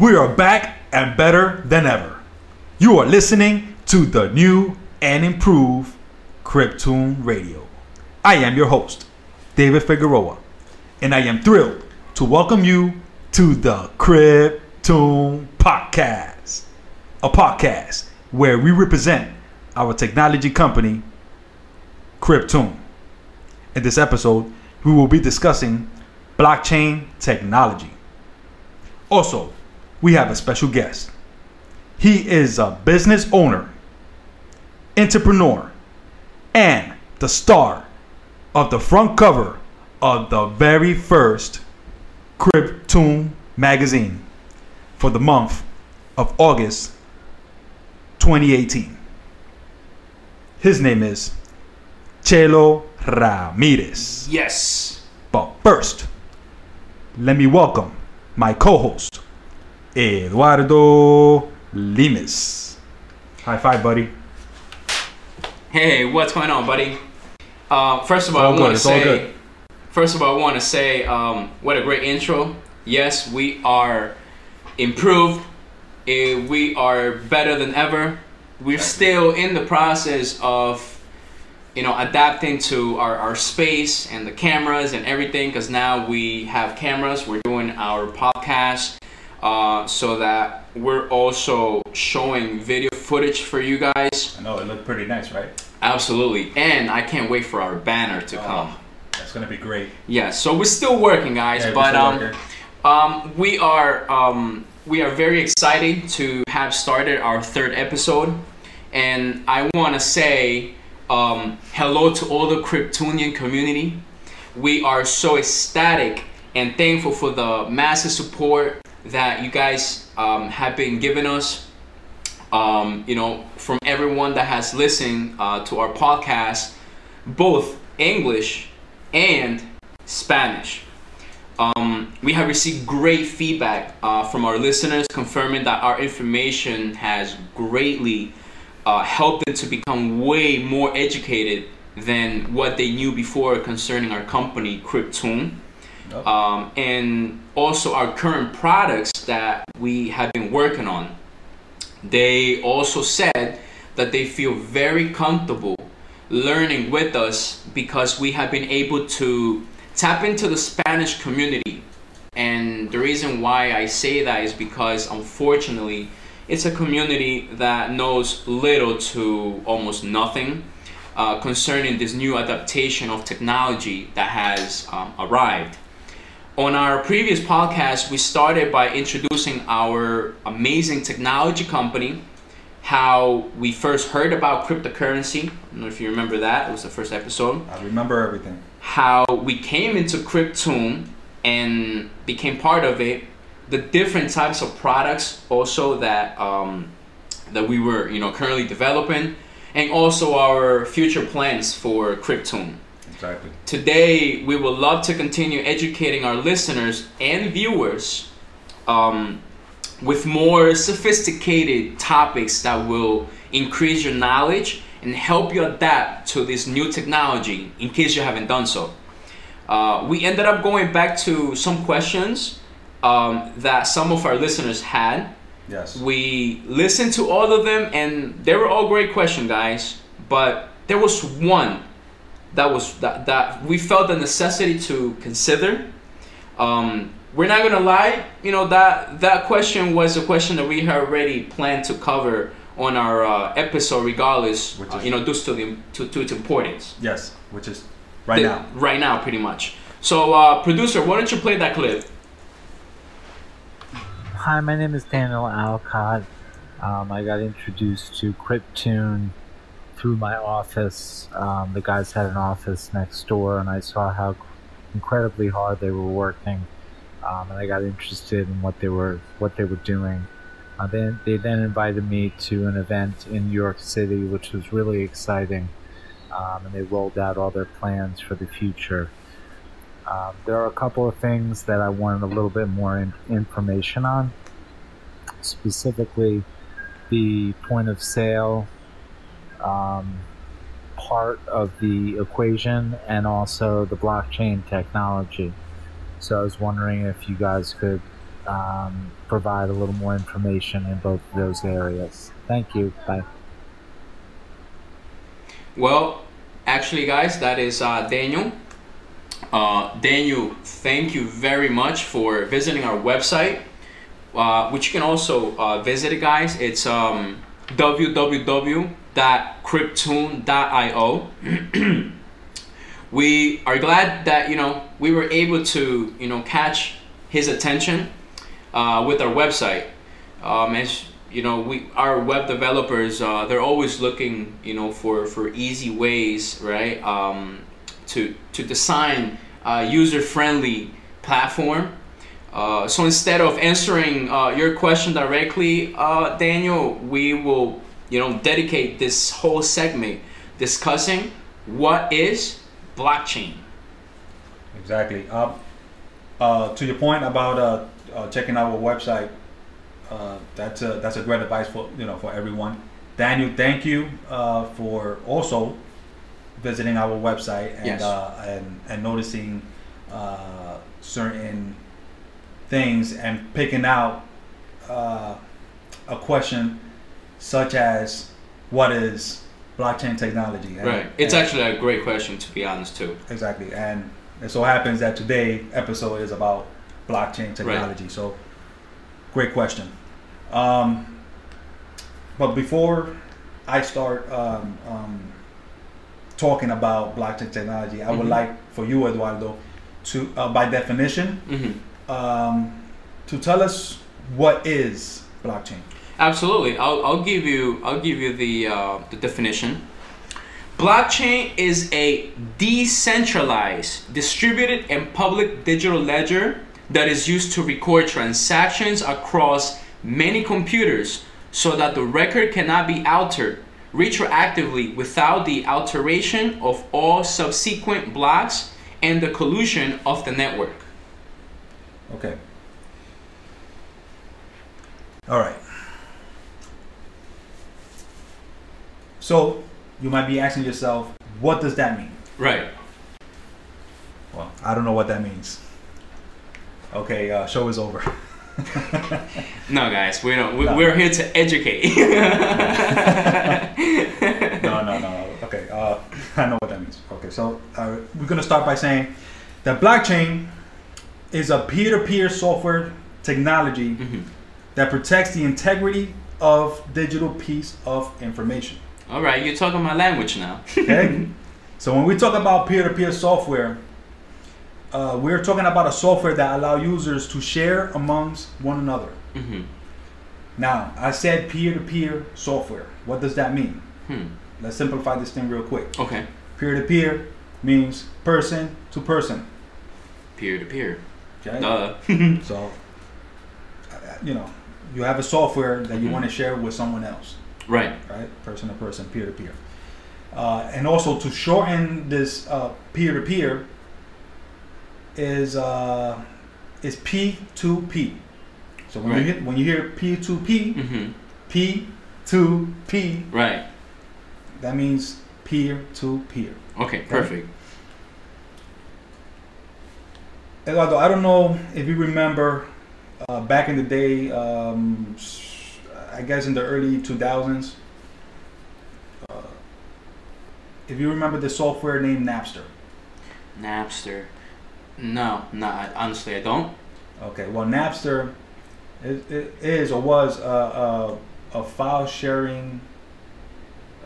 We are back and better than ever. You are listening to the new and improved Cryptune Radio. I am your host, David Figueroa, and I am thrilled to welcome you to the Cryptune Podcast, a podcast where we represent our technology company, Cryptune. In this episode, we will be discussing blockchain technology. Also, we have a special guest. He is a business owner, entrepreneur, and the star of the front cover of the very first Cryptune magazine for the month of August 2018. His name is Chelo Ramirez. Yes. But first, let me welcome my co-host, Eduardo Limes. High five, buddy. Hey, what's going on, buddy? Uh, first of all, all I want to say. good. First of all, I want to say, um, what a great intro. Yes, we are improved. We are better than ever. We're still in the process of, you know, adapting to our, our space and the cameras and everything. Because now we have cameras. We're doing our podcast, uh, so that we're also showing video footage for you guys. I know it looked pretty nice, right? Absolutely, and I can't wait for our banner to come. That's gonna be great. Yeah, so we're still working, guys, Yeah, but um, um, we are um, we are very excited to have started our third episode, and I want to say um, hello to all the Kryptonian community. We are so ecstatic and thankful for the massive support that you guys um, have been giving us. Um, you know, from everyone that has listened uh, to our podcast, both English and Spanish. Um, we have received great feedback uh, from our listeners confirming that our information has greatly uh, helped them to become way more educated than what they knew before concerning our company, Cryptune. Um, and also our current products that we have been working on. They also said that they feel very comfortable learning with us because we have been able to tap into the Spanish community. And the reason why I say that is because unfortunately, it's a community that knows little to almost nothing uh, concerning this new adaptation of technology that has um, arrived. On our previous podcast, we started by introducing our amazing technology company, how we first heard about cryptocurrency. I don't know if you remember that, it was the first episode. I remember everything. How we came into Cryptune and became part of it, the different types of products also that um, that we were you know currently developing, and also our future plans for Cryptune. Exactly. Today, we would love to continue educating our listeners and viewers um, with more sophisticated topics that will increase your knowledge and help you adapt to this new technology in case you haven't done so. Uh, we ended up going back to some questions um, that some of our listeners had. Yes. We listened to all of them, and they were all great questions, guys. But there was one that was that, that we felt the necessity to consider. Um, we're not gonna lie, you know that that question was a question that we had already planned to cover on our uh, episode, regardless, Which uh, you know, due to the to, to its importance. Yes. Which is right The- now. Right now, pretty much. So, uh, producer, why don't you play that clip? Hi, my name is Daniel Alcott. Um, I got introduced to Cryptune through my office. Um, the guys had an office next door, and I saw how incredibly hard they were working. Um, and I got interested in what they were what they were doing. Uh, then they then invited me to an event in New York City, which was really exciting. Um, and they rolled out all their plans for the future. Um, there are a couple of things that I wanted a little bit more in- information on. Specifically, the point of sale um, part of the equation and also the blockchain technology. So I was wondering if you guys could um, provide a little more information in both of those areas. Thank you. Bye. Well, actually, guys, that is uh, Daniel. Uh, Daniel, thank you very much for visiting our website, uh, which you can also uh, visit, guys. It's um, www.cryptune.io. we are glad that you know we were able to you know catch his attention uh, with our website. Um, as you know, we our web developers uh, they're always looking you know for for easy ways, right? Um, to to design a user friendly platform. Uh, so instead of answering uh, your question directly, uh, Daniel, we will you know dedicate this whole segment discussing what is blockchain. Exactly. Uh, uh, to your point about uh, uh, checking out our website, uh, that's a that's a great advice for you know for everyone. Daniel, thank you uh, for also visiting our website and Yes. uh, and and noticing uh, certain things and picking out uh, a question such as what is blockchain technology? And- Right. It's and- actually a great question to be honest too. Exactly, and it so happens that today episode is about blockchain technology. So, great question. Um, but before I start um, um, talking about blockchain technology, I would Mhm. like for you, Eduardo, to, uh, by definition, hmm um, to tell us what is blockchain. Absolutely. I'll, I'll give you I'll give you the uh, the definition. Blockchain is a decentralized, distributed, and public digital ledger that is used to record transactions across many computers so that the record cannot be altered retroactively without the alteration of all subsequent blocks and the collusion of the network. Okay. All right. So you might be asking yourself, what does that mean? Right. Well, I don't know what that means. Okay, uh, show is over. No, guys, we don't. We, No. We're here to educate. no, no, no. Okay, uh, I know what that means. Okay, so uh, we're gonna start by saying that blockchain is a peer-to-peer software technology Mhm. that protects the integrity of digital piece of information. All right, you're talking my language now. Okay? so when we talk about peer-to-peer software, uh, we're talking about a software that allow users to share amongst one another. hmm Now, I said peer-to-peer software. What does that mean? Hmm. Let's simplify this thing real quick. Okay. Peer-to-peer means person to person. Peer to peer. Okay? Duh. So, uh, you know, you have a software that you Mhm. want to share with someone else. Right. right? Person to person, peer to peer. Uh, and also to shorten this peer to peer is uh, is P two P. So when Right. you hear, when you hear P two P, hmm P two P, Right. that means peer to peer. Okay. Perfect. Eduardo, I don't know if you remember uh, back in the day, um, I guess in the early two thousands. Uh, if you remember the software named Napster. Napster. No, no. I, honestly, I don't. Okay, well, Napster is, is or was a, a, a file sharing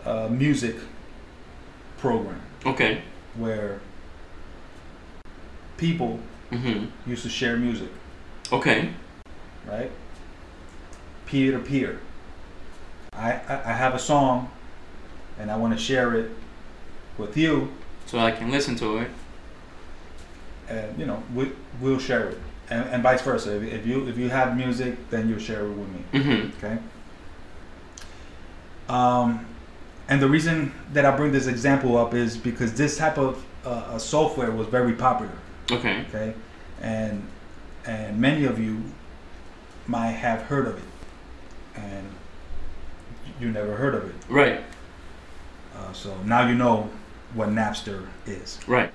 uh, music program Okay. where people hmm used to share music, Okay. right? Peer to peer. I, I have a song and I want to share it with you, So I can listen to it. and you know we, we'll share it, and, and vice versa. If, if you if you have music, then you'll share it with me. hmm Okay. Um, and the reason that I bring this example up is because this type of uh, software was very popular. Okay. Okay, and and many of you might have heard of it, and you never heard of it. Right. Uh, so now you know what Napster is. Right.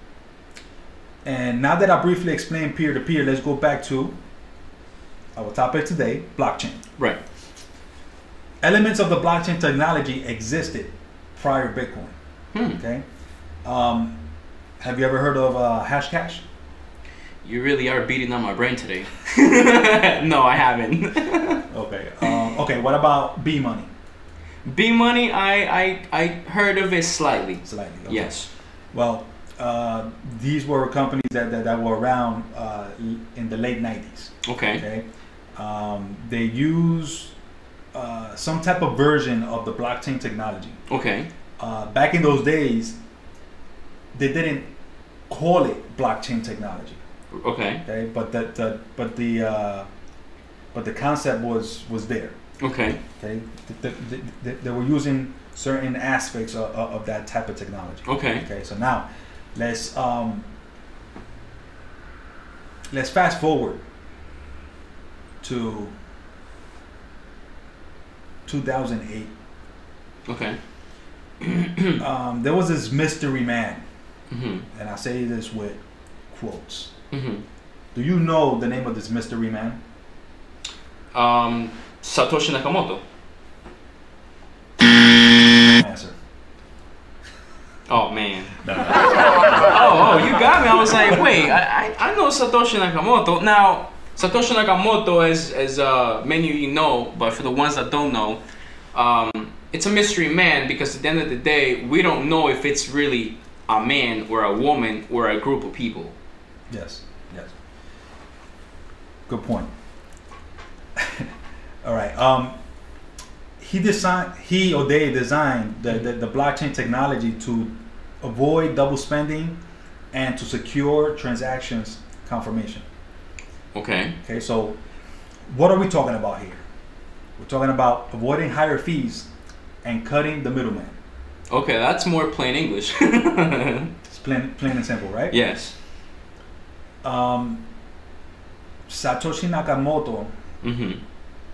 And now that I briefly explained peer to peer, let's go back to our topic today, blockchain. Right. Elements of the blockchain technology existed prior to Bitcoin. Hmm. Okay. Um, have you ever heard of uh, Hashcash? You really are beating on my brain today. no, I haven't. Okay. Um, okay. What about B Money? B Money, I, I I heard of it slightly. Slightly. okay. Yes. Well, uh, these were companies that, that, that were around uh, in the late 90s. Okay. Okay. Um, they use uh, some type of version of the blockchain technology. Okay. Uh, back in those days, they didn't call it blockchain technology. Okay. Okay, but the, the but the uh, but the concept was was there. Okay. Okay, they, they, they, they were using certain aspects of, of of that type of technology. Okay. Okay, so now let's um let's fast forward to 2008. Okay. Um, there was this mystery man, Mhm. and I say this with quotes. Mhm. Do you know the name of this mystery man? Um, Satoshi Nakamoto. Answer. Oh man. oh, oh, you got me. I was like, wait, I, I, I know Satoshi Nakamoto. Now, Satoshi Nakamoto, as as uh, many of you know, but for the ones that don't know, um, it's a mystery man because at the end of the day, we don't know if it's really a man or a woman or a group of people. Yes, yes. Good point. All right. Um, he designed, he or they designed the, the, the blockchain technology to avoid double spending and to secure transactions confirmation. Okay. Okay, so what are we talking about here? We're talking about avoiding higher fees and cutting the middleman. Okay, that's more plain English. It's plain, plain and simple, right? yes. Um, Satoshi Nakamoto Mhm.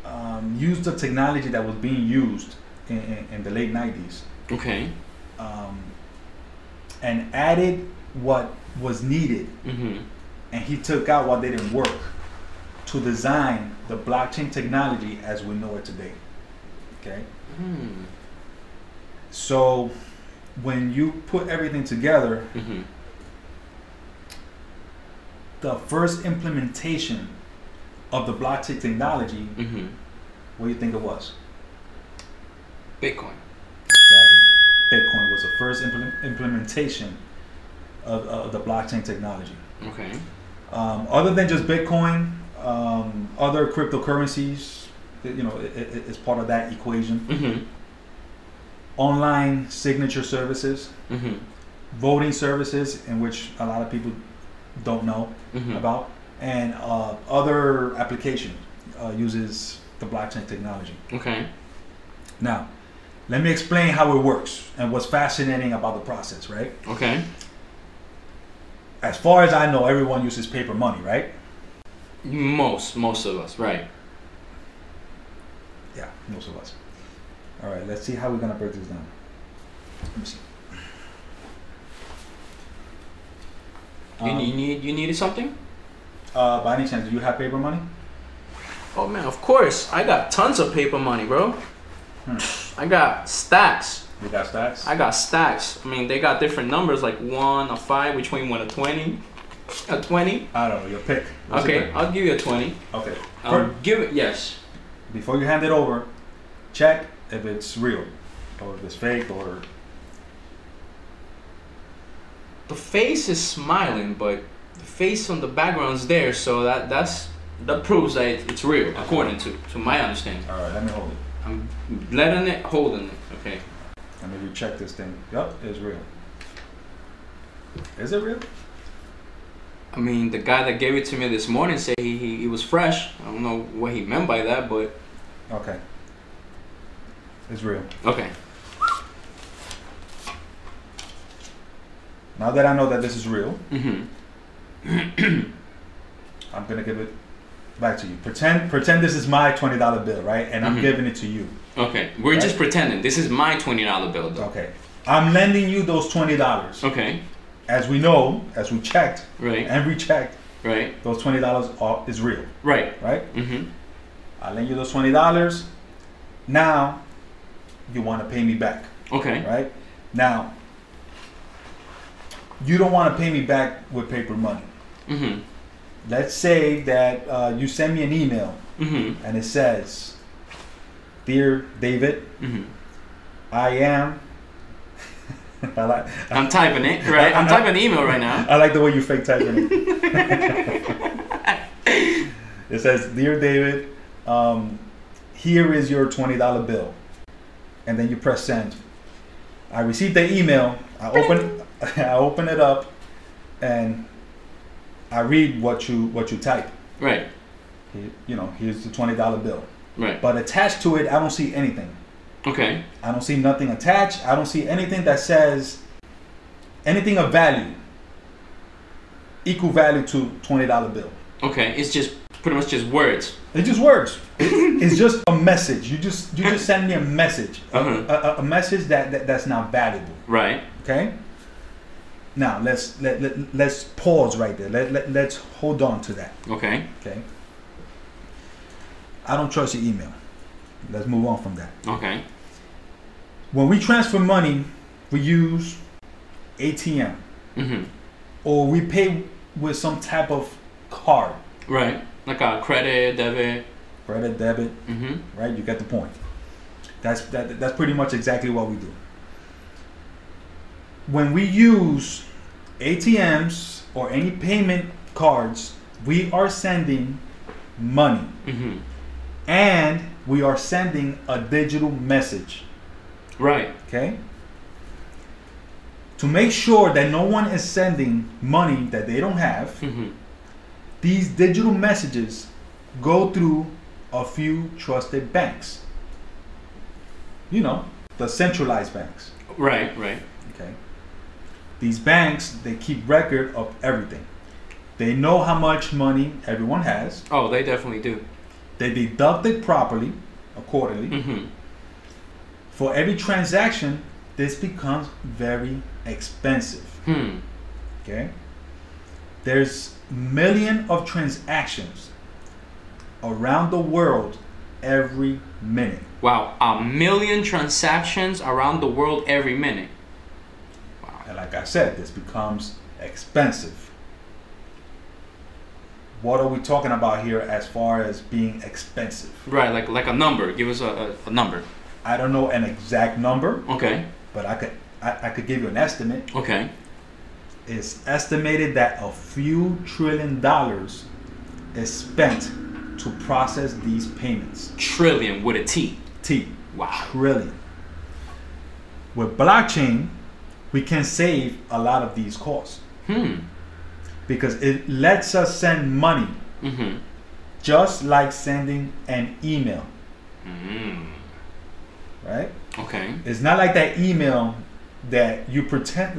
Um, used the technology that was being used in, in, in the late 90s Okay. um, and added what was needed Mhm. and he took out what didn't work to design the blockchain technology as we know it today okay Hmm. so when you put everything together Mhm. the first implementation of the blockchain technology Mhm. what do you think it was Bitcoin. Exactly. Bitcoin was the first implement, implementation of, of the blockchain technology. Okay. Um, other than just Bitcoin, um, other cryptocurrencies, you know, i- i- is part of that equation. Mhm. Online signature services, Mhm. voting services, in which a lot of people don't know Mhm. about, and uh, other applications uh, uses the blockchain technology. Okay. Now, let me explain how it works and what's fascinating about the process, right? Okay. As far as I know, everyone uses paper money, right? Most, most of us, right? Yeah, most of us. All right, let's see how we're gonna break this down. Let me see. You, Um, you need, you needed something? Uh, by any chance, do you have paper money? Oh man, of course. I got tons of paper money, bro. Hmm. I got stacks. You got stacks? I got stacks. I mean, they got different numbers, like one, a five. Which one want? A twenty? A twenty? I don't know. Your pick. What's your Okay, pick? I'll give you a twenty. Okay. Um, Fir- give it. Yes. before you hand it over, check if it's real, or if it's fake, or The face is smiling, but face on the background's there, so that that's that proves that it- it's real, according to to my understanding. all right. Let me hold it. I'm letting it, holding it. Okay. Let me recheck this thing. Yup, it's real. Is it real? I mean, the guy that gave it to me this morning said he, he, he was fresh. I don't know what he meant by that, but Okay. It's real. okay. Now that I know that this is real, Mm-hmm. I'm gonna give it back to you. Pretend pretend this is my twenty dollar bill, right? And I'm Mhm. giving it to you. Okay. We're Right. just pretending. This is my twenty dollar bill, though. Okay. I'm lending you those twenty dollars. Okay. As we know, as we checked Right. and rechecked, Right. Those twenty dollars is real, Right. right? Mm-hmm. I lend you those twenty dollars. Now, you want to pay me back, Okay. right? Now, you don't want to pay me back with paper money. Mm-hmm. Let's say that uh, you send me an email Mm-hmm. and it says, "Dear David, Mm-hmm. I am." I like. I'm typing it. Right. I'm typing an email right now. I like the way you fake typing it. it says, "Dear David, um, here is your twenty dollar bill," and then you press send. I received the email. I open, I open it up, and I read what you what you type. Right. Here- You know, here's the twenty dollar bill. Right. But attached to it, I don't see anything. Okay. I don't see nothing attached. I don't see anything that says anything of value, equal value to twenty dollar bill. Okay. It's just pretty much just words. It's just words. It's just a message. You just you just send me a message, a, Uh-huh. a, a message that, that that's not valuable. Right. Okay. Now let's let, let let's pause right there. Let, let let's hold on to that. Okay. Okay. I don't trust your email. Let's move on from that. Okay. When we transfer money, we use ATM Mm-hmm. or we pay with some type of card, Right. Like a credit, debit. credit, debit, Mm-hmm. right? You get the point. That's that, that's pretty much exactly what we do. When we use ATMs or any payment cards, we are sending money Mm-hmm. and we are sending a digital message. Right. Okay? To make sure that no one is sending money that they don't have, Mm-hmm. these digital messages go through a few trusted banks. You know, the centralized banks. Right. Right. These banks, they keep record of everything. They know how much money everyone has. Oh, they definitely do. They deduct it properly, accordingly. Mm-hmm. For every transaction, this becomes very expensive. Hmm. Okay? There's million of transactions around the world every minute. Wow. A million transactions around the world every minute. And like I said, this becomes expensive. What are we talking about here as far as being expensive? Right. Like like a number. Give us a, a, a number. I don't know an exact number, Okay. but I could I, I could give you an estimate. Okay. It's estimated that a few trillion dollars is spent to process these payments. Trillion with a T. T. Wow. Trillion. With blockchain, we can save a lot of these costs Hmm. because it lets us send money Mm-hmm. just like sending an email, Mm. right? Okay. It's not like that email that you pretend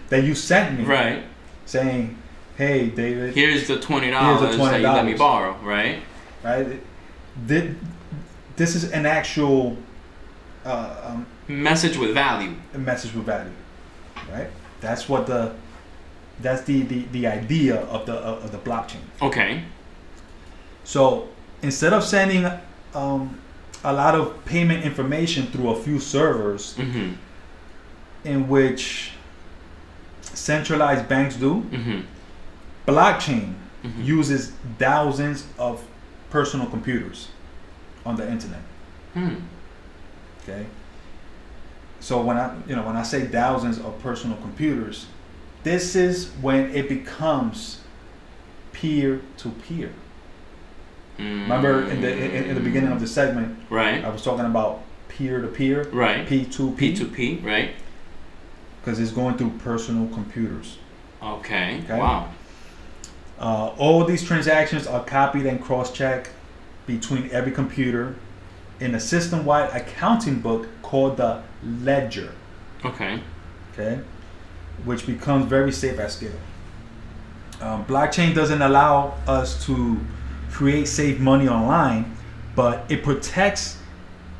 that you sent me Right. saying, "Hey, David," Here's the twenty Here's dollars the that you let me borrow. Right. right? This is an actual uh, um, Message with value. a message with value, right? That's what the that's the the, the idea of the of the blockchain. Okay. So instead of sending um, a lot of payment information through a few servers, Mm-hmm. in which centralized banks do, Mm-hmm. blockchain Mhm. uses thousands of personal computers on the internet. Hmm. Okay. So when I you know when I say thousands of personal computers, this is when it becomes peer to peer. Remember in the in, in the beginning of the segment, Right. I was talking about peer to peer, Right. P two P two P. Right. because it's going through personal computers. Okay. Okay. Wow. Uh, all these transactions are copied and cross-checked between every computer in a system-wide accounting book called the ledger. Okay. okay, which becomes very safe at scale. Um, blockchain doesn't allow us to create safe money online, but it protects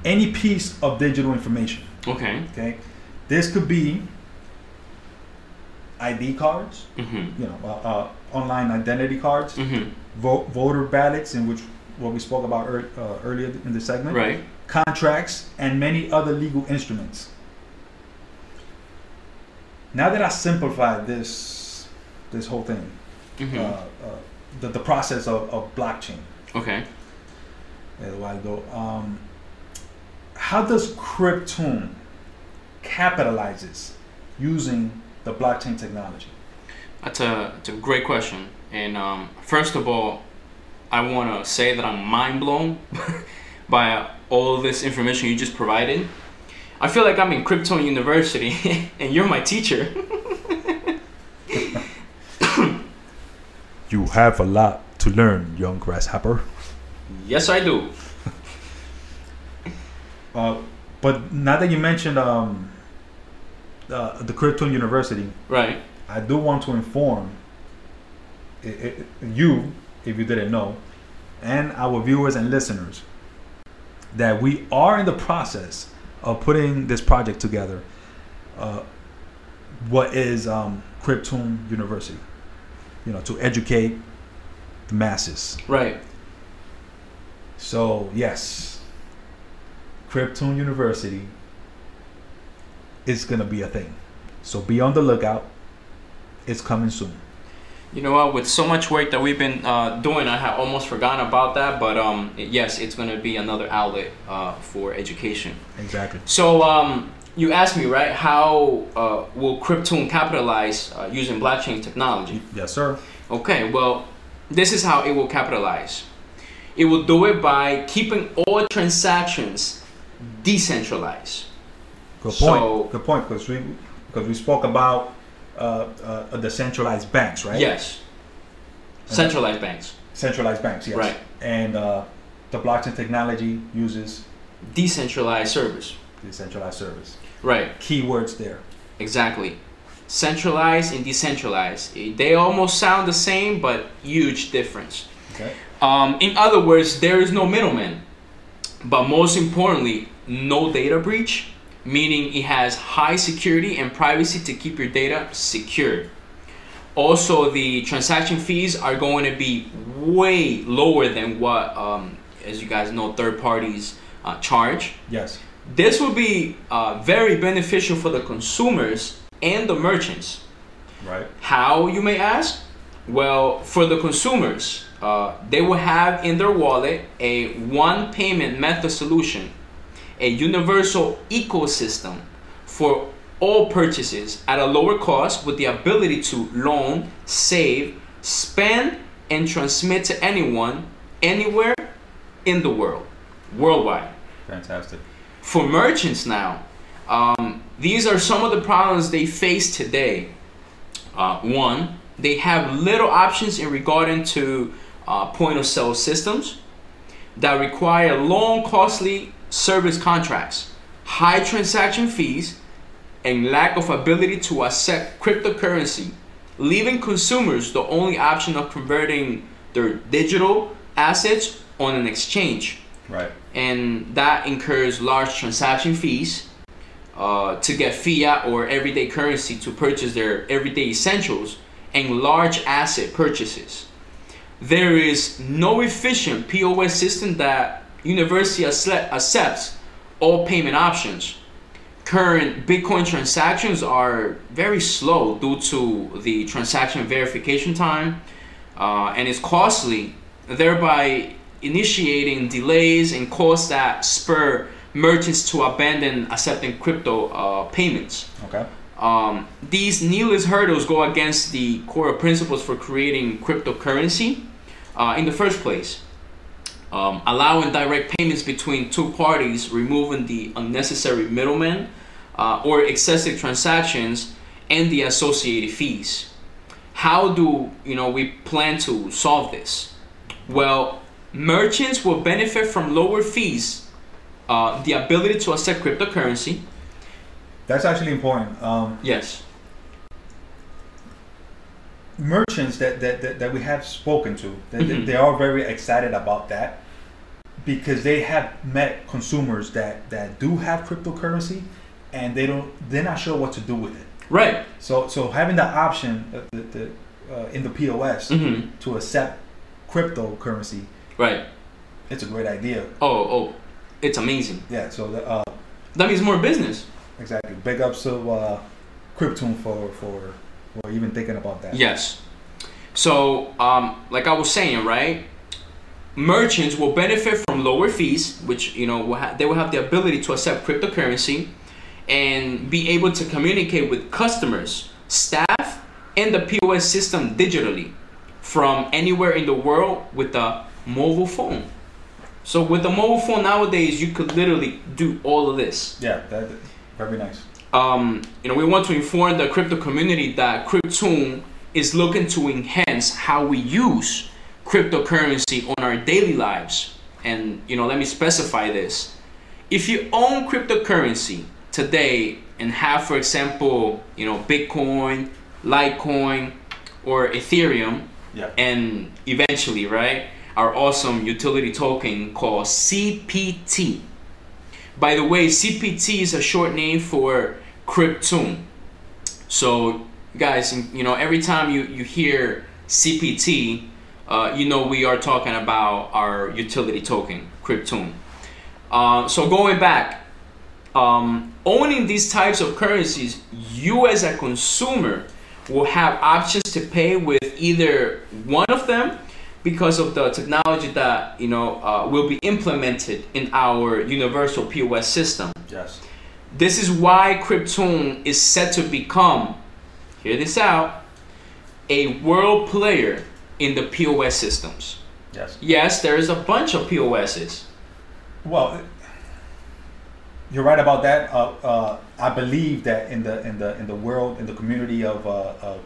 any piece of digital information. Okay. Okay, this could be ID cards, Mm-hmm. you know, uh, uh, online identity cards, Mm-hmm. vo- voter ballots, in which what we spoke about ear uh, earlier in the segment, Right. Contracts, and many other legal instruments. Now that I simplified this this whole thing, Mm-hmm. uh, uh, the, the process of, of blockchain okay. a while ago, um, how does Cryptune capitalizes using the blockchain technology? That's a, that's a great question. And um, first of all, I want to say that I'm mind blown by all this information you just provided. I feel like I'm in Cryptune University and you're my teacher. You have a lot to learn, young grasshopper. yes, I do. Uh, but now that you mentioned um, uh, the Cryptune University, Right. I do want to inform i i you, if you didn't know, and our viewers and listeners that we are in the process of putting this project together. Uh, what is um, Cryptune University? You know, to educate the masses. Right. So yes, Cryptune University is gonna be a thing. So be on the lookout. It's coming soon. You know what? With so much work that we've been uh, doing, I had almost forgotten about that. But um, yes, it's going to be another outlet uh, for education. Exactly. So um, you asked me, right? How uh, will Cryptune capitalize uh, using blockchain technology? Yes, sir. Okay, well, this is how it will capitalize. It will do it by keeping all transactions decentralized. Good point. So- Good point. Because we because we spoke about uh, uh, the centralized banks, right? Yes. Centralized banks. Centralized banks. Yes. Right. And uh, the blockchain technology uses Decentralized service. decentralized service. Right. Keywords there. Exactly. Centralized and decentralized. Eh, They almost sound the same, but huge difference. Okay. Um, in other words, there is no middleman. But most importantly, no data breach, meaning it has high security and privacy to keep your data secure. Also, the transaction fees are going to be way lower than what, um, as you guys know, third parties uh, charge. Yes. This will be uh, very beneficial for the consumers and the merchants. Right. How, you may ask? Well, for the consumers, uh, they will have in their wallet a one payment method solution, a universal ecosystem for all purchases at a lower cost with the ability to loan, save, spend, and transmit to anyone, anywhere in the world, worldwide Fantastic. for merchants now, um, these are some of the problems they face today. Uh, one, they have little options in regarding to uh, point of sale systems that require long, costly service contracts, high transaction fees, and lack of ability to accept cryptocurrency, leaving consumers the only option of converting their digital assets on an exchange Right. and that incurs large transaction fees uh, to get fiat or everyday currency to purchase their everyday essentials and large asset purchases. There is no efficient POS system that university accepts all payment options. Current Bitcoin transactions are very slow due to the transaction verification time uh, and it's costly, thereby initiating delays and costs that spur merchants to abandon accepting crypto uh, payments. Okay. Um, these needless hurdles go against the core principles for creating cryptocurrency uh, in the first place. Um, allowing direct payments between two parties, removing the unnecessary middlemen uh, or excessive transactions, and the associated fees. How do you know we plan to solve this? Well, merchants will benefit from lower fees, uh, the ability to accept cryptocurrency. That's actually important. Um, Yes. merchants that, that, that, that we have spoken to, they, Mhm. they are very excited about that because they have met consumers that, that do have cryptocurrency and they don't they're not sure what to do with it. Right. So so having the option uh, the, the, uh, in the POS hmm to accept cryptocurrency, Right. it's a great idea. Oh, oh, it's amazing. Yeah. So the, uh, That means more business. exactly. Big ups to uh, for for for even thinking about that. Yes. So, um, like I was saying, right? Merchants will benefit from lower fees, which you know will ha- they will have the ability to accept cryptocurrency, and be able to communicate with customers, staff, and the POS system digitally from anywhere in the world with a mobile phone. So with the mobile phone nowadays, you could literally do all of this. Yeah. That very nice. um, you know, we want to inform the crypto community that Cryptune is looking to enhance how we use cryptocurrency on our daily lives. And you know, let me specify this: if you own cryptocurrency today and have, for example, you know, Bitcoin, Litecoin, or Ethereum, Yeah. and eventually, right, our awesome utility token called CPT. By the way, CPT is a short name for Cryptune. So, guys, you know, every time you, you hear CPT, uh, you know we are talking about our utility token, Cryptune. Uh, so, going back, um, owning these types of currencies, you as a consumer will have options to pay with either one of them because of the technology that you know uh, will be implemented in our universal POS system. Yes. This is why Cryptune is set to become, hear this out, a world player in the POS systems. Yes. Yes, there is a bunch of POSs. Well, you're right about that. Uh, uh, I believe that in the in the in the world in the community of uh, of,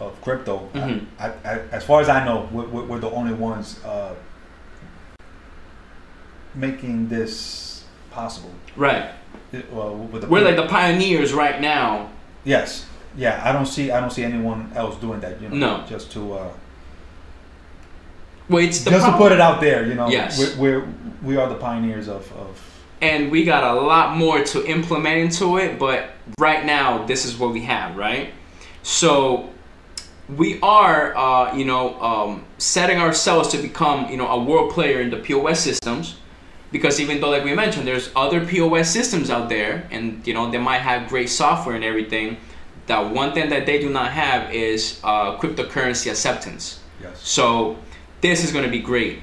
of crypto, Mhm. I, I, as far as I know, we're, we're the only ones uh, making this possible. Right. It- well, with the We're like the pioneers right now. yes, yeah. I don't see I don't see anyone else doing that. You know, No. just to uh, Well, it's the just to put it out there. You know, Yes. we're, we're we are the pioneers of, of and we got a lot more to implement into it but right now this is what we have right so we are uh, you know um, setting ourselves to become you know a world player in the pos systems because even though like we mentioned there's other pos systems out there and you know they might have great software and everything that one thing that they do not have is uh, cryptocurrency acceptance yes. so this is going to be great.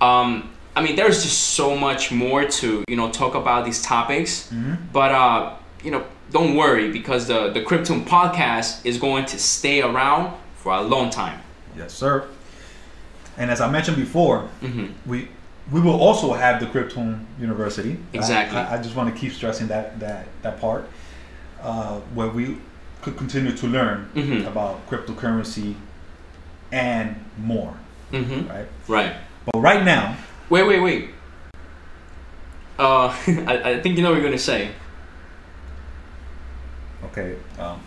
Um, I mean, there's just so much more to you know talk about these topics, Mhm. but uh, you know, don't worry because the the Cryptune podcast is going to stay around for a long time. Yes, sir. And as I mentioned before, hmm we we will also have the Cryptune University. Exactly. I, I just want to keep stressing that that that part uh, where we could continue to learn Mhm. about cryptocurrency and more. Hmm Right. Right. But right now, Wait, wait, wait. Uh, I, I think you know what you're gonna say. okay. Um,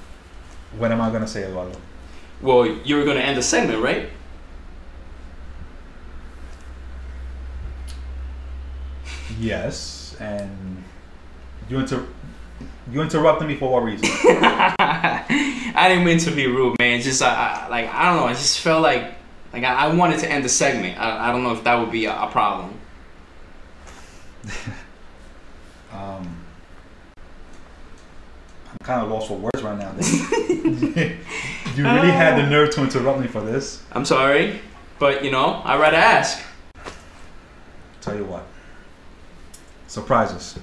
what am I gonna say, Eduardo? Well, you were gonna end the segment, right? Yes, and you inter you interrupted me for what reason? I didn't mean to be rude, man. Just I, I, like I don't know. I just felt like like I, I wanted to end the segment. I, I don't know if that would be a, a problem. Um, I'm kind of lost for words right now. you really had the nerve to interrupt me for this. I'm sorry, but you know I'd rather ask. Tell you what, surprise us,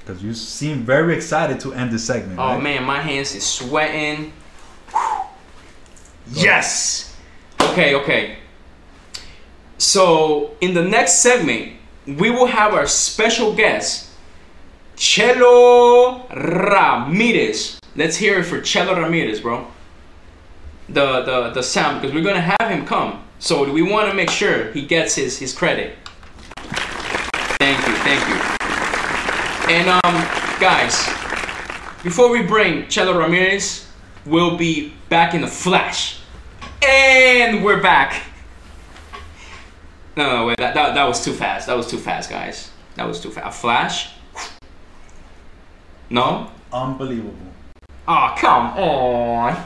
because you seem very excited to end the segment. Oh right? man, my hands is sweating. Yes. Okay, okay. So in the next segment, we will have our special guest, Chelo Ramirez. Let's hear it for Chelo Ramirez, bro. The the the sound because we're gonna have him come. So we want to make sure he gets his his credit. Thank you, thank you. And um, guys, before we bring Chelo Ramirez, we'll be back in a flash. And we're back. No, no, wait, that, that, that was too fast. That was too fast, guys. That was too fast. A flash? No? Unbelievable. Oh, come on.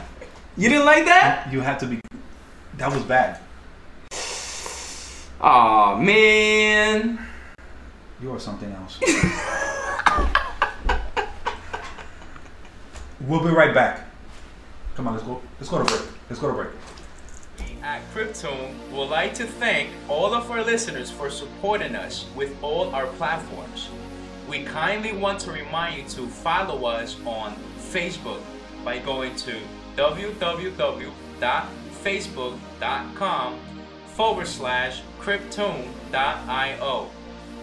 You didn't like that? You have to be. That was bad. Oh man. You are something else. we'll be right back. Come on, let's go. Let's go to break. Let's go to break. At Cryptune, would like to thank all of our listeners for supporting us with all our platforms. We kindly want to remind you to follow us on Facebook by going to www.facebook.com forward slash cryptune.io.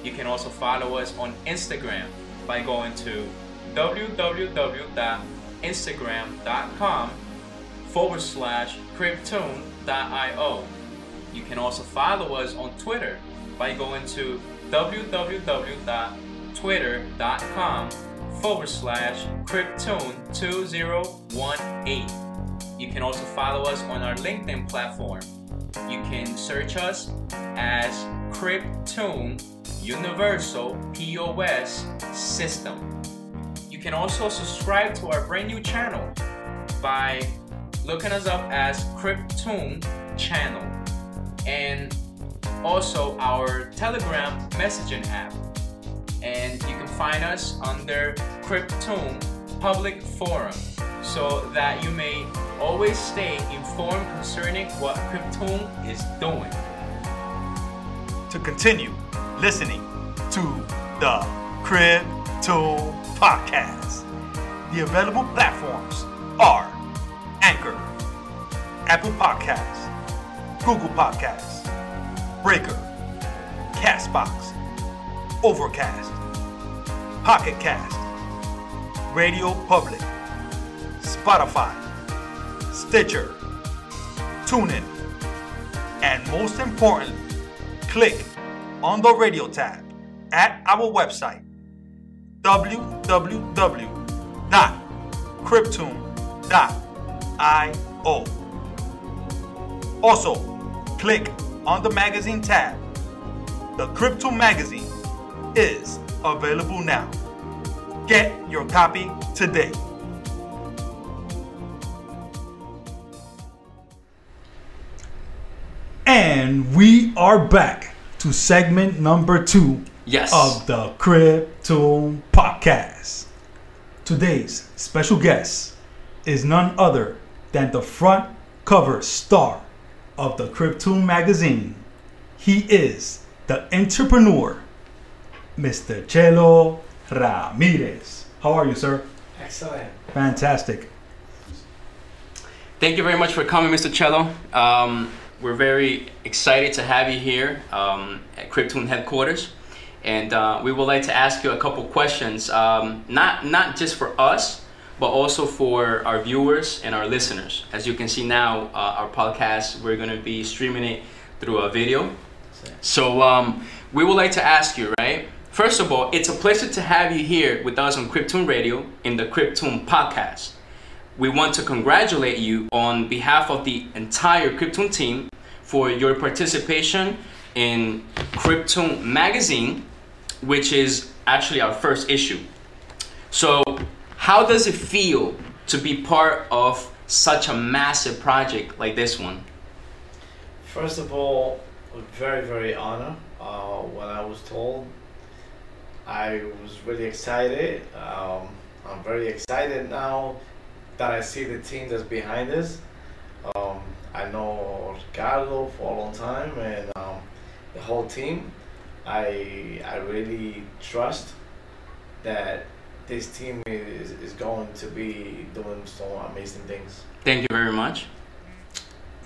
You can also follow us on Instagram by going to www.instagram.com forward slash cryptune.io. You can also follow us on Twitter by going to www.twitter.com forward slash cryptune2018. You can also follow us on our LinkedIn platform. You can search us as Cryptune Universal POS System. You can also subscribe to our brand new channel by looking us up as Cryptune Channel and also our Telegram messaging app. And you can find us under Cryptune Public Forum so that you may always stay informed concerning what Cryptune is doing. To continue listening to the Crib Podcast, the available platforms are Anchor, Apple Podcasts, Google Podcasts, Breaker, Castbox, Overcast, Pocket Cast, Radio Public, Spotify, Stitcher, TuneIn, and most importantly, click on the radio tab at our website www.cryptune.io. Also, click on the magazine tab. The Cryptune magazine is available now. Get your copy today. And we are back to segment number two Yes. of the Cryptune Podcast. Today's special guest is none other than the front cover star of the Cryptune magazine. He is the entrepreneur, Mr. Chelo Ramirez. How are you, sir? Excellent. Fantastic. Thank you very much for coming, Mr. Chelo. Um, we're very excited to have you here um, at Cryptune headquarters, and uh, we would like to ask you a couple questions, um, not not just for us, but also for our viewers and our listeners. As you can see now, uh, our podcast we're going to be streaming it through a video. So um, we would like to ask you, right? First of all, it's a pleasure to have you here with us on Cryptune Radio in the Cryptune podcast. We want to congratulate you on behalf of the entire Cryptune team for your participation in Cryptune magazine, which is actually our first issue. So, how does it feel to be part of such a massive project like this one? First of all, very, very honored. Uh, when I was told, I was really excited. Um, I'm very excited now that I see the team that's behind this. Um, I know Ricardo for a long time and um, the whole team. I I really trust that this team is, is going to be doing some amazing things. Thank you very much.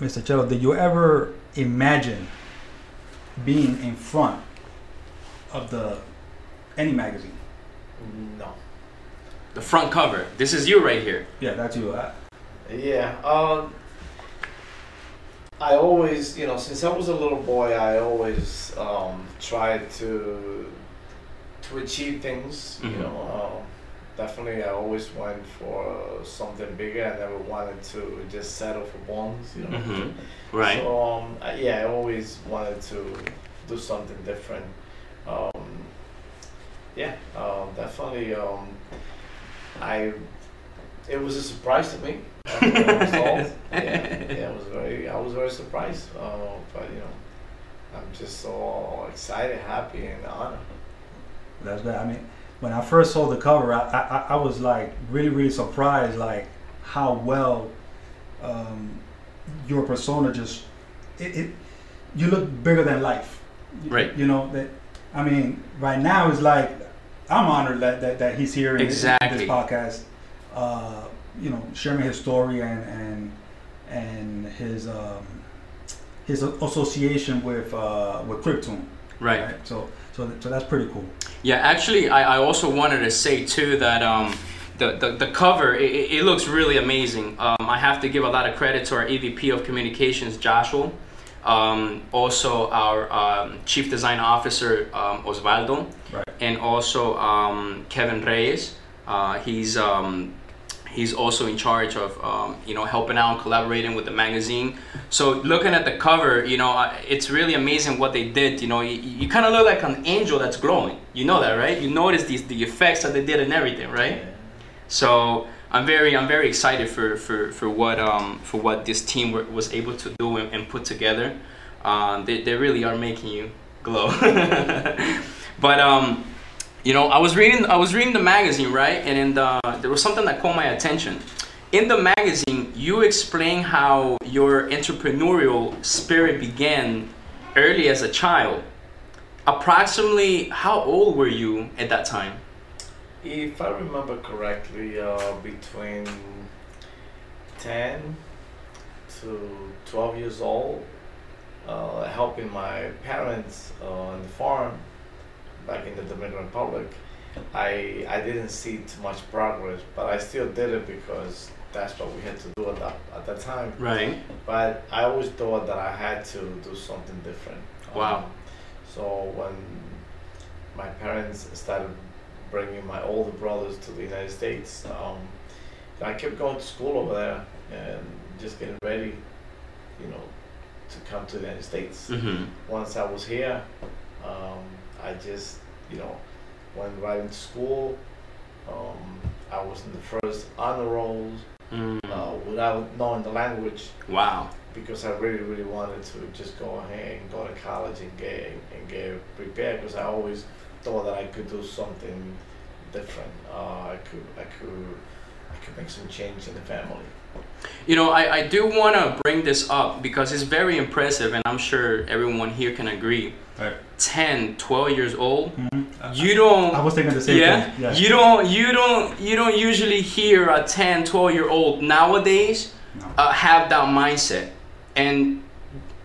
Mr. Chelo, did you ever imagine being in front of the any magazine? No. The front cover. This is you right here. Yeah, that's you. Uh, Yeah. Um, I always, you know, since I was a little boy, I always um, tried to to achieve things. Mhm. You know, um, definitely, I always went for something bigger. I never wanted to just settle for bones. You know. Mhm. Right. So um, I- yeah, I always wanted to do something different. Um, yeah, um, definitely. Um, I it was a surprise to me. I was yeah, yeah, it was very. I was very surprised. Uh, but you know, I'm just so excited, happy, and honored. That's good. I mean, when I first saw the cover, I, I, I was like really, really surprised, like how well um, your persona just it, it. You look bigger than life. Right. You know that. I mean, right now it's like I'm honored that that, that he's here in, this- Exactly. this podcast. Uh, you know, sharing his story and and and his um, his association with uh, with Cryptune. Right. So so so that's pretty cool. Yeah, actually, I, I also wanted to say too that um, the, the, the cover it, it looks really amazing. Um, I have to give a lot of credit to our EVP of Communications, Joshua. Um, also, our um, Chief Design Officer, um, Osvaldo, Right. and also um, Kevin Reyes. Uh, he's um, he's also in charge of um, you know helping out, and collaborating with the magazine. So looking at the cover, you know, it's really amazing what they did. You know, you, you kind of look like an angel that's glowing. You know that, right? You notice these the effects that they did and everything, right? So I'm very I'm very excited for for, for what um for what this team was able to do and, and put together. Um, they, they really are making you glow. but um, you know, I was reading I was reading the magazine right, and in the, there was something that caught my attention. In the magazine, you explain how your entrepreneurial spirit began early as a child. Approximately, how old were you at that time? If I remember correctly, uh, between 10 to 12 years old, uh, helping my parents uh, on the farm back in the Dominican Republic, I, I didn't see too much progress, but I still did it because that's what we had to do at that, at that time. Right. But I always thought that I had to do something different. Wow. Um, so when my parents started bringing my older brothers to the United States, um, I kept going to school over there and just getting ready, you know, to come to the United States. Mm-hmm. Once I was here, um, I just, you know, went right into school. Um, I was in the first honor rolls Mm. uh, without knowing the language Wow. because I really, really wanted to just go ahead and go to college and get and get prepared because I always thought that I could do something different. Uh, I could, I could, I could make some change in the family. You know, I, I do want to bring this up because it's very impressive, and I'm sure everyone here can agree. Right. 10, 12 years old, Mhm. you don't. I was thinking the same yeah, thing. Yeah. you don't you don't you don't usually hear a 10 12 year old nowadays No. uh, have that mindset and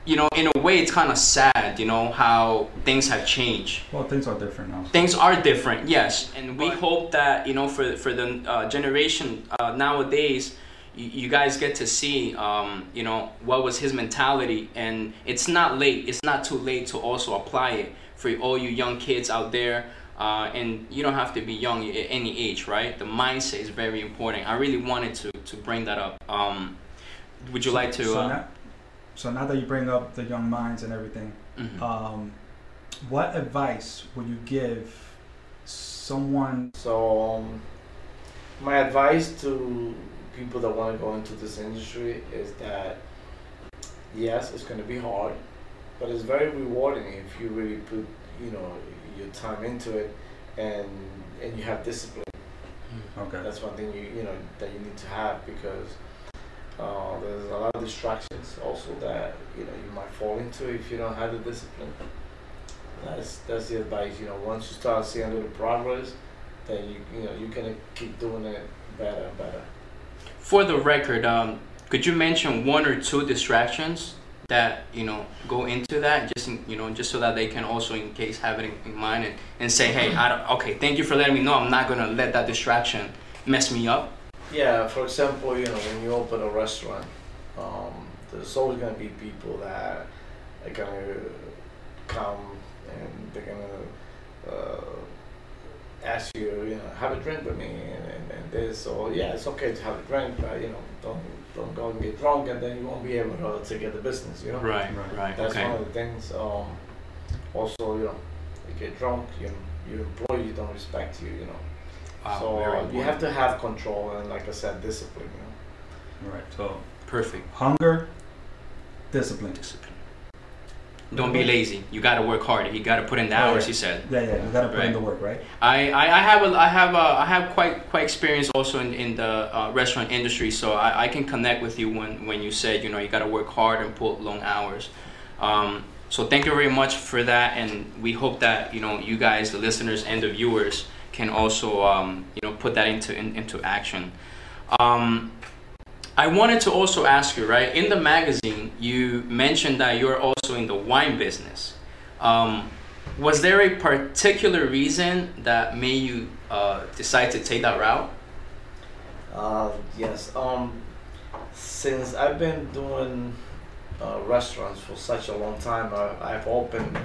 you know in a way it's kind of sad you know how things have changed well, things are different now. things are different yes and we hope that you know for for the uh, generation uh, nowadays you, you guys get to see um, you know what was his mentality. And it's not late. It's not too late to also apply it for all you young kids out there. Uh, and you don't have to be young at any age right? The mindset is very important. I really wanted to to bring that up. Um, would you like to So, uh, now, so now that you bring up the young minds and everything, mhm. um, what advice would you give someone? So, um, my advice to people that want to go into this industry is that yes, it's going to be hard, but it's very rewarding if you really put you know your time into it and and you have discipline. Okay. That's one thing you you know that you need to have because uh, there's a lot of distractions also that you know you might fall into if you don't have the discipline. That's that's the advice. You know, once you start seeing a little progress, then you you know you're gonna keep doing it better and better. For the record, um, could you mention one or two distractions that you know go into that, just in, you know, just so that they can also, in case, have it in, in mind and, and say, hey, I don't, okay, thank you for letting me know. I'm not gonna let that distraction mess me up. Yeah, for example, you know, when you open a restaurant, um, there's always gonna be people that are gonna come and they're gonna uh, ask you, you know, have a drink with me and, and, and this. So yeah, it's okay to have a drink, but you know, don't don't go and get drunk, and then you won't be able to, to get the business. You know, Right, Right. right, that's okay. one of the things. Um, also, you know, you get drunk, you your employees don't respect you. You know. Wow, so uh, you have to have control and, like I said, discipline. You know? All right. So Perfect. hunger, discipline. Discipline. Don't be lazy. You got to work hard. You got to put in the hours. You said. Yeah, yeah. You gotta put in the work, right? I, I, I have a I have a I have quite quite experience also in, in the uh, restaurant industry, so I, I can connect with you when, when you said you know you got to work hard and put long hours. Um, so thank you very much for that, and we hope that you know you guys, the listeners and the viewers, can also um, you know put that into in, into action. Um, I wanted to also ask you, right? In the magazine, you mentioned that you're also in the wine business. Um, was there a particular reason that made you uh, decide to take that route? Uh, yes. Um, since I've been doing uh, restaurants for such a long time, I, I've opened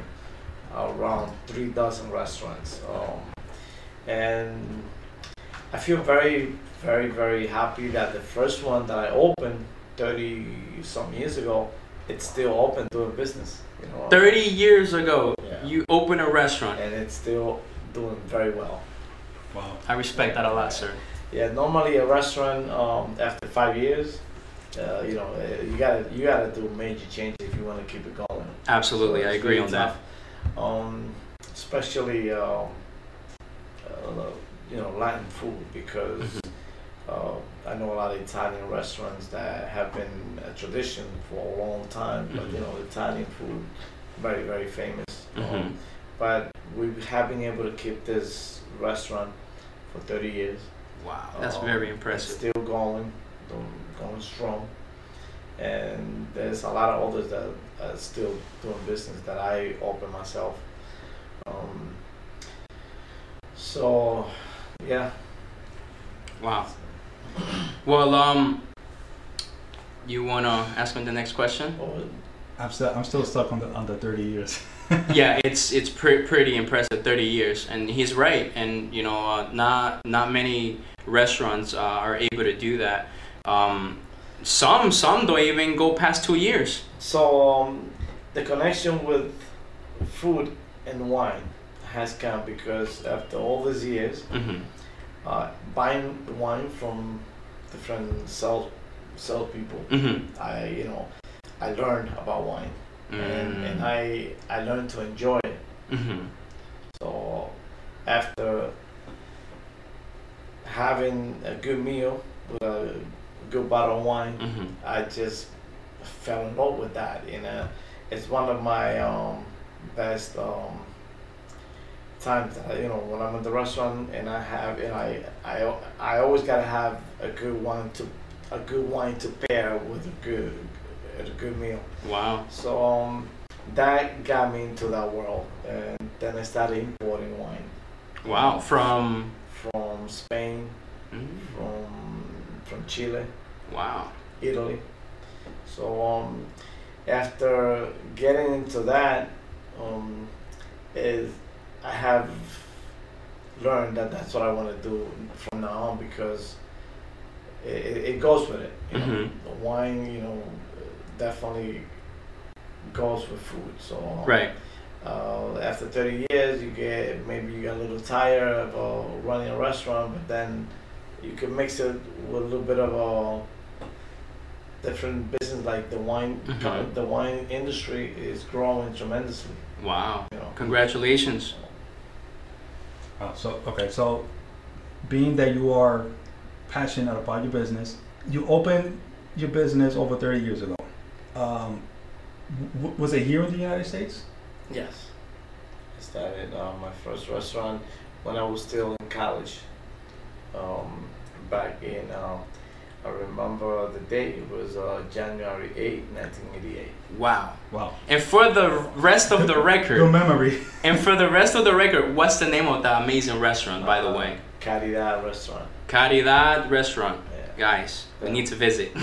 around three dozen restaurants, um, and I feel very, very, very happy that the first one that I opened thirty some years ago, it's still open doing business. You know, 30 years ago, Yeah. you open a restaurant. and it's still doing very well. Wow. I respect that a lot, sir. Yeah, normally a restaurant um, after five years, uh, you know, uh, you gotta you gotta do major changes if you want to keep it going. Absolutely, So I agree really on that. Um, especially um, uh, you know Latin food because Mhm. Uh, I know a lot of Italian restaurants that have been a tradition for a long time, but you Mhm. know Italian food very very famous. Mhm. Um, but we have been able to keep this restaurant for 30 years. Wow, that's Um, very It's impressive. still going, going, going strong. And there's a lot of others that are still doing business that I open myself. Um, so, yeah. Wow. Well, um, you wanna ask me the next question? I'm still I'm still stuck on the on the 30 years. yeah, it's it's pre- pretty impressive. Thirty years, and he's right. And you know, uh, not not many restaurants uh, are able to do that. Um, some some don't even go past two years. So, um, the connection with food and wine has come because after all these years, hmm uh, buying wine from different sell sell people, hmm I you know I learned about wine and, Mm. and I I learned to enjoy it. hmm So after having a good meal with a good bottle of wine, hmm I just fell in love with that. You know, it's one of my um, best um, times. You know, when I'm at the restaurant and I have, and I, I, I always gotta have a good wine to, a good wine to pair with a good, a good meal. Wow. So um, that got me into that world, and then I started importing wine Wow. From. from Spain, Mm. from from Chile. Wow. Italy. So um, after getting into that, um, is I have learned that that's what I want to do from now on because it, it, goes with it. You know? Mhm. The wine, you know, definitely goes with food. So Right. uh, after 30 years, you get maybe you get a little tired of uh, running a restaurant, but then you can mix it with a little bit of a different business. Like the wine, Mhm. the wine industry is growing tremendously. Wow. You know, Congratulations. Uh, so okay, so being that you are passionate about your business, you opened your business over 30 years ago. Um, w- was it here in the United States? yes. I started uh, my first restaurant when I was still in college. Um, back in, uh, I remember the date. It was uh, January 8, 1988. Wow. Wow, And for the rest of the good record, memory. and for the rest of the record, what's the name of that amazing restaurant, by the Uh, way? Caridad restaurant. Caridad Restaurant. Yeah. Guys, we need to visit. from,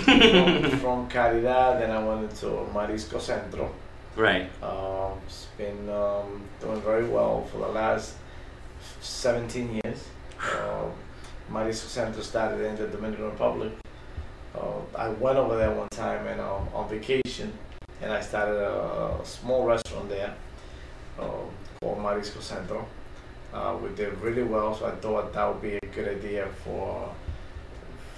from Caridad, then I went to Marisco Centro. right. Um, it's been um, doing very well for the last 17 years. Uh, Marisco Centro started in the Dominican Republic. Uh, I went over there one time and um, on vacation, and I started a, a small restaurant there uh, called Marisco Centro. Uh, we did really well, so I thought that would be a good idea for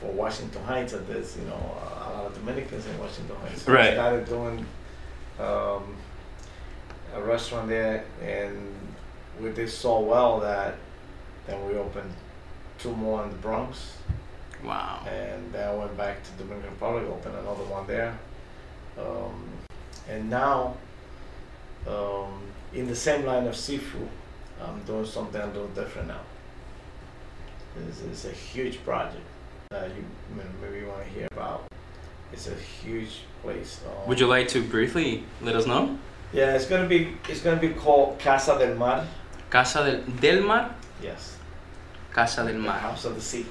for Washington Heights. At this, you know, a lot of Dominicans in Washington Heights. So Right. I started doing um, a restaurant there, and we did so well that then we opened two more in the Bronx, Wow. and then I went back to Dominican Republic, opened another one there, um, and now um, in the same line of seafood, I'm doing something a little different now. This is a huge project that you maybe want to hear about. It's a huge place. Um, Would you like to briefly let us know? Yeah, it's gonna be it's gonna be called Casa del Mar. Casa del, del Mar? Yes. Casa del The Mar. House of the Sea.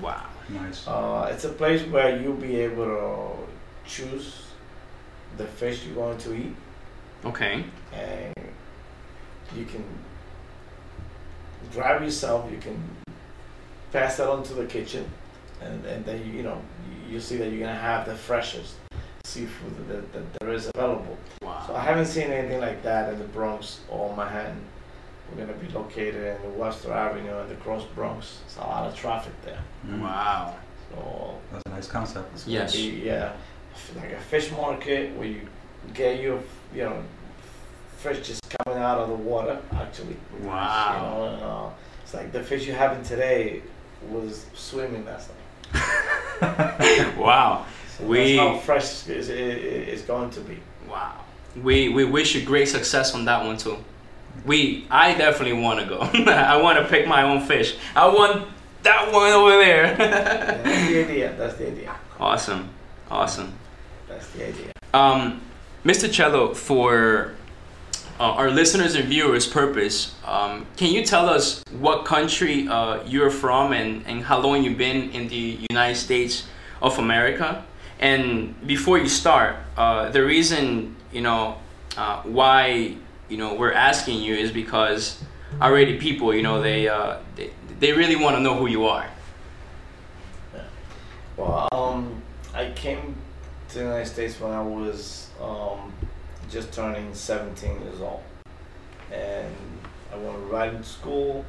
Wow. Nice. Uh, it's a place where you'll be able to choose the fish you're going to eat, Okay. and you can grab yourself. You can pass that on to the kitchen, and, and then you, you know you, you see that you're gonna have the freshest seafood that, that there is available. Wow. So I haven't seen anything like that in the Bronx or Manhattan. We're gonna be located in the Webster Avenue and the Cross Bronx. It's a lot of traffic there. Mm. Wow. So That's a nice concept. it's Yes. be yeah, like a fish market where you get your you know fish just coming out of the water actually. Wow. You Wow. know, and, uh, it's like the fish you're having today was swimming last night. Wow. So We- that's how fresh is is going to be. Wow. We we wish you great success on that one too. We I definitely want to go. I want to pick my own fish. I want that one over Yeah, there. that's the idea. That's the idea. awesome. Awesome. That's the idea. Um, Mr. Chelo, for uh, our listeners and viewers' purpose, um, can you tell us what country uh, you're from and, and how long you've been in the United States of America? And before you start, uh, the reason you know uh, why you know we're asking you is because already people you know they uh, they, they really want to know who you are. Well, um, I came to the United States when I was um, just turning 17 years old, and I went right into school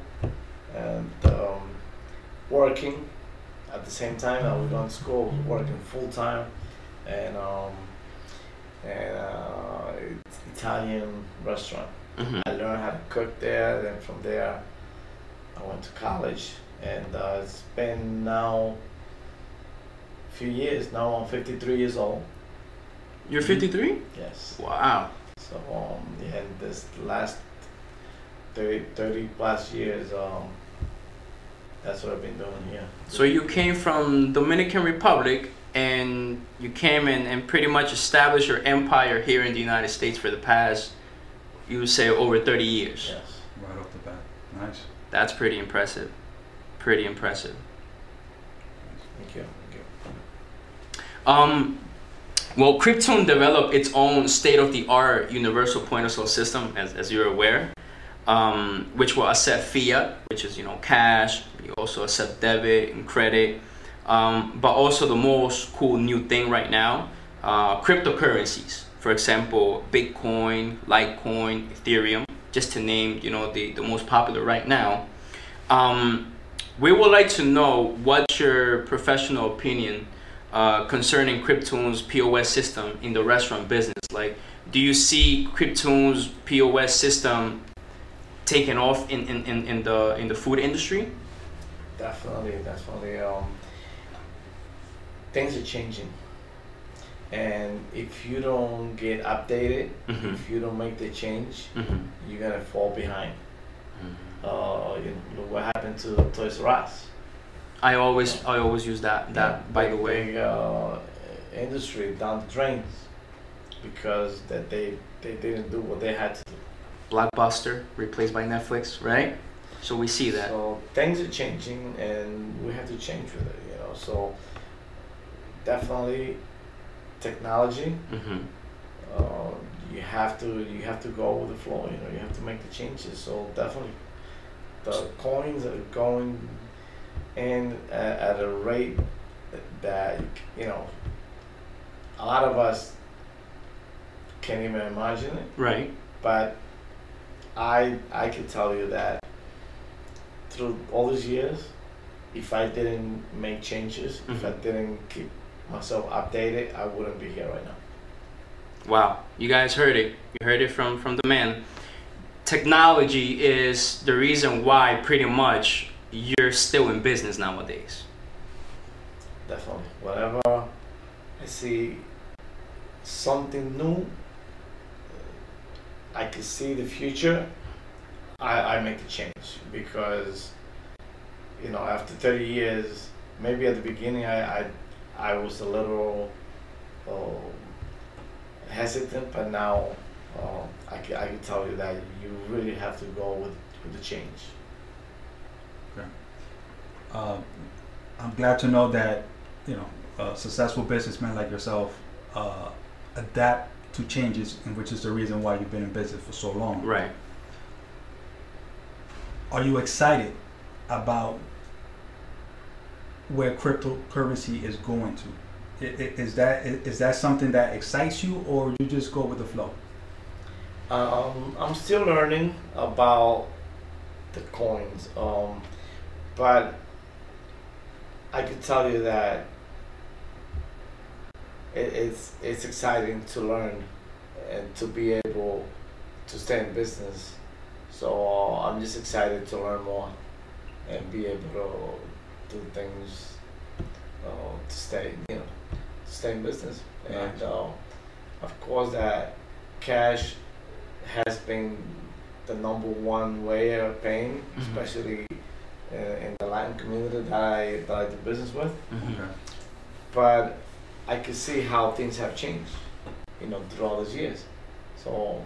and um, working at the same time. I was going to school, working full time, and um, and uh, it's Italian restaurant. hmm I learned how to cook there. Then from there, I went to college, and uh, it's been now a few years. Now I'm 53 years old. You're 53. Yes. Wow. So um, yeah, in this last 30, 30 plus years, um, that's what I've been doing here. So you came from Dominican Republic and you came in and pretty much established your empire here in the United States for the past, you would say, over 30 years. Yes. Right off the bat. Nice. That's pretty impressive. Pretty impressive. Thank you. Thank you. Um, well, Cryptune developed its own state-of-the-art universal point-of-sale system, as, as you're aware, um, which will accept fiat, which is you know cash. You also accept debit and credit, um, but also the most cool new thing right now, uh, cryptocurrencies. For example, Bitcoin, Litecoin, Ethereum, just to name you know the, the most popular right now. Um, we would like to know what's your professional opinion uh, concerning Cryptune's POS system in the restaurant business. Like, do you see Cryptune's POS system taking off in, in, in, in the in the food industry? Definitely, definitely. Um, things are changing, and if you don't get updated, Mhm. if you don't make the change, Mm-hmm. you're gonna fall behind. Uh, you know what happened to Toys R Us? I always I always use that that Yeah, by the way. big, uh, industry down the drains because that they they didn't do what they had to do. Blockbuster replaced by Netflix, right? So we see that. So things are changing, and we have to change with it. You know, so definitely technology. Mm-hmm. Uh, you have to you have to go with the flow. You know, you have to make the changes. So definitely, the coins are going in at, at a rate that you know a lot of us can't even imagine it. Right. But I I can tell you that through all these years, if I didn't make changes, if I Mhm. didn't keep myself updated, I wouldn't be here right now. Wow, you guys heard it. You heard it from from the man. Technology is the reason why pretty much you're still in business nowadays. Definitely. Whenever I see something new, uh, I can see the future. I, I make the change because, you know, after 30 years, maybe at the beginning I, I, I was a little uh, hesitant, but now uh, I, can, I can tell you that you really have to go with, with the change. Uh, I'm glad to know that you know a successful businessman like yourself uh, adapt to changes, and which is the reason why you've been in business for so long. Right. Are you excited about where cryptocurrency is going to? Is that is that something that excites you, or you just go with the flow? Um, I'm still learning about the coins, um, but I can tell you that it, it's it's exciting to learn and to be able to stay in business. So uh, I'm just excited to learn more and be able to do things uh, to stay, you know, stay in business. And Nice. uh, of course, that cash has been the number one way of paying, Mhm. especially uh, in the Latin community that I that I do business with. Mhm. Okay. But I can see how things have changed, you know, through all these years. So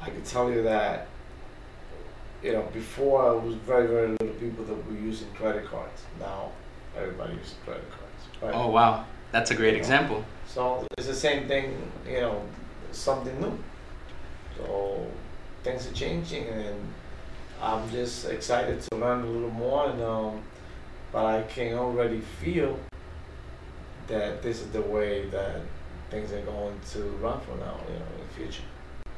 I can tell you that, you know, before it was very very little people that were using credit cards. Now everybody uses credit cards. Right? Oh wow, that's a great Yeah. example. So it's the same thing, you know, something new. So things are changing, and I'm just excited to learn a little more. And um, but I can already feel that this is the way that things are going to run from now, you know, in the future.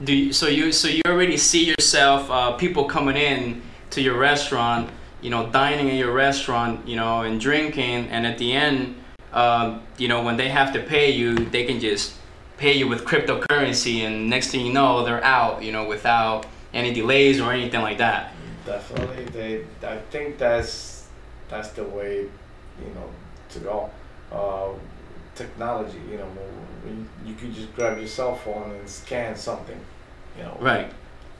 Do you, so you so you already see yourself uh, people coming in to your restaurant, you know, dining in your restaurant, you know, and drinking, and at the end, uh, you know, when they have to pay you, they can just pay you with cryptocurrency, and next thing you know, they're out, you know, without any delays or anything like that. Definitely, they. I think that's that's the way, you know, to go. Uh, technology, you know, you could just grab your cell phone and scan something, you know. Right.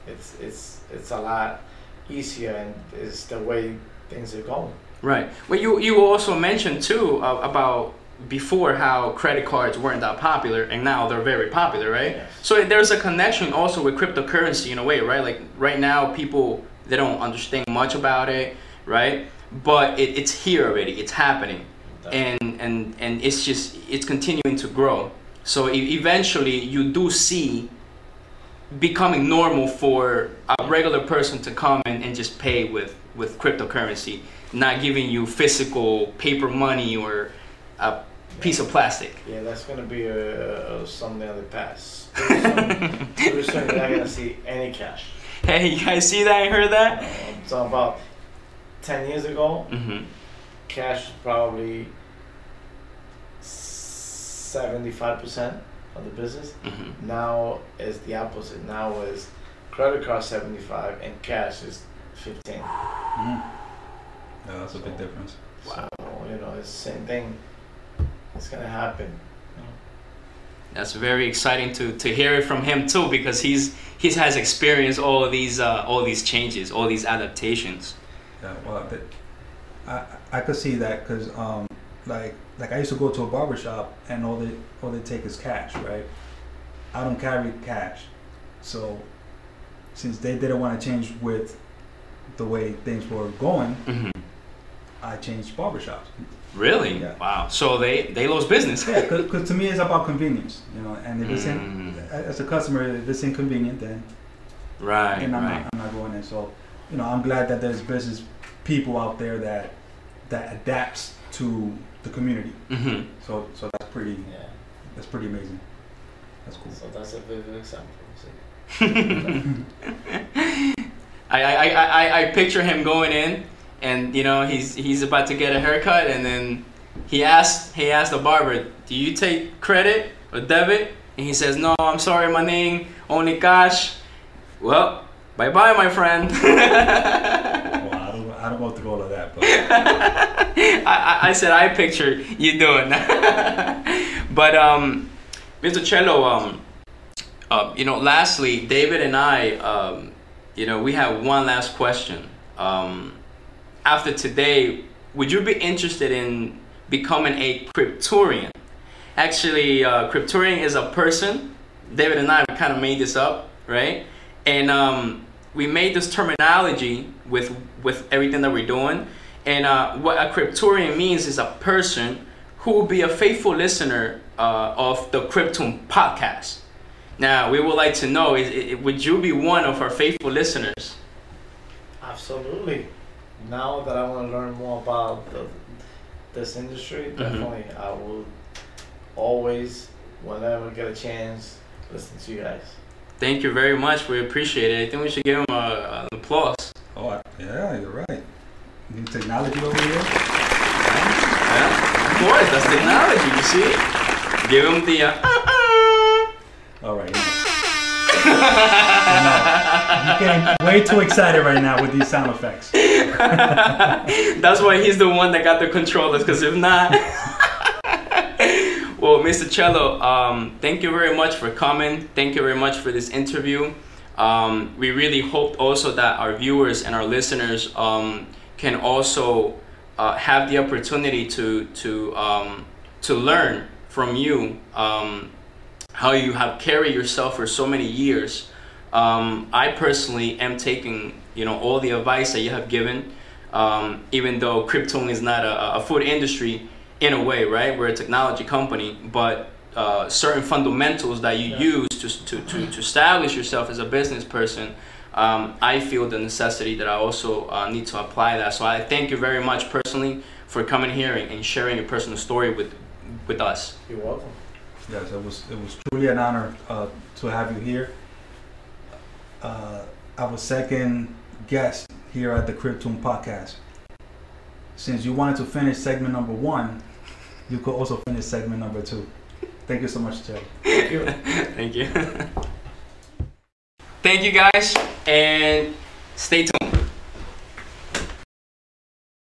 It's it's it's a lot easier, and it's the way things are going. Right. Well, you you also mentioned too uh, about before how credit cards weren't that popular, and now they're very popular, right? Yes. So there's a connection also with cryptocurrency in a way, right? Like right now, people they don't understand much about it, right? But it, it's here already. It's happening, and and and it's just it's continuing to grow. So eventually, you do see becoming normal for a regular person to come and, and just pay with with cryptocurrency, not giving you physical paper money or a piece of plastic. Yeah, that's gonna be uh, something of the past. Pretty soon, pretty soon you're not gonna see any cash. Hey, you guys see that? I heard that. Um, so about ten years ago, hmm cash probably seventy-five percent of the business. hmm Now is the opposite. Now is credit card seventy-five and cash is fifteen. Mhm. Yeah, that's a big difference. Wow. So you know, it's the same thing. It's gonna happen. That's very exciting to, to hear it from him too, because he's he has experienced all of these uh, all these changes, all these adaptations. Yeah, well, that, I I could see that because um like like I used to go to a barber shop and all they all they take is cash, right? I don't carry cash, so since they didn't want to change with the way things were going, hmm I changed barbershops. Really? Yeah. Wow. So they they lost business. Yeah, because to me it's about convenience, you know. And if it's in, Mm. as a customer, if it's inconvenient, then Right. and I'm Right. not I'm not going in. So, you know, I'm glad that there's business people out there that that adapts to the community. hmm So so that's pretty Yeah. that's pretty amazing. That's cool. So that's a vivid example. See? I, I, I, I- I picture him going in, and you know he's he's about to get a haircut, and then he asked he asked the barber, "Do you take credit or debit?" And he says, "No, I'm sorry, my name only cash." Well, bye bye, my friend. Well, I don't, I don't go through all of that, but I, I, said I picture you doing but um, Mr. Chelo, um, uh, you know, lastly, David and I, um, you know, we have one last question. Um, after today, would you be interested in becoming a cryptorian? Actually, uh, cryptorian is a person. David and I kind of made this up, right? And um, we made this terminology with with everything that we're doing. And uh, what a cryptorian means is a person who will be a faithful listener uh, of the Cryptune podcast. Now, we would like to know: is, is, would you be one of our faithful listeners? Absolutely. Now that I want to learn more about the, this industry, definitely I will always, whenever I get a chance, listen to you guys. Thank you very much. We appreciate it. I think we should give him a, an applause. oh yeah, you're right. New technology over here. Yeah, of course, that's technology. You see? Give him the. Uh, All right. Enough. You're getting way too excited right now with these sound effects. That's why he's the one that got the controllers, because if not. well, Mr. Chelo, um, thank you very much for coming. Thank you very much for this interview. Um, we really hope also that our viewers and our listeners um, can also uh, have the opportunity to to um, to learn from you um, how you have carried yourself for so many years. Um, I personally am taking you know all the advice that you have given, um, even though crypto is not a, a food industry in a way, right? We're a technology company, but uh, certain fundamentals that you Yeah. use to, to, to, to establish yourself as a business person, um, I feel the necessity that I also uh, need to apply that. So I thank you very much personally for coming here and, and sharing your personal story with with us. You're welcome. Yes, it was it was truly an honor uh, to have you here. Uh, our second guest here at the Cryptune podcast. Since you wanted to finish segment number one, you could also finish segment number two. Thank you so much, Joe. Thank you. Thank you. Thank you guys and stay tuned.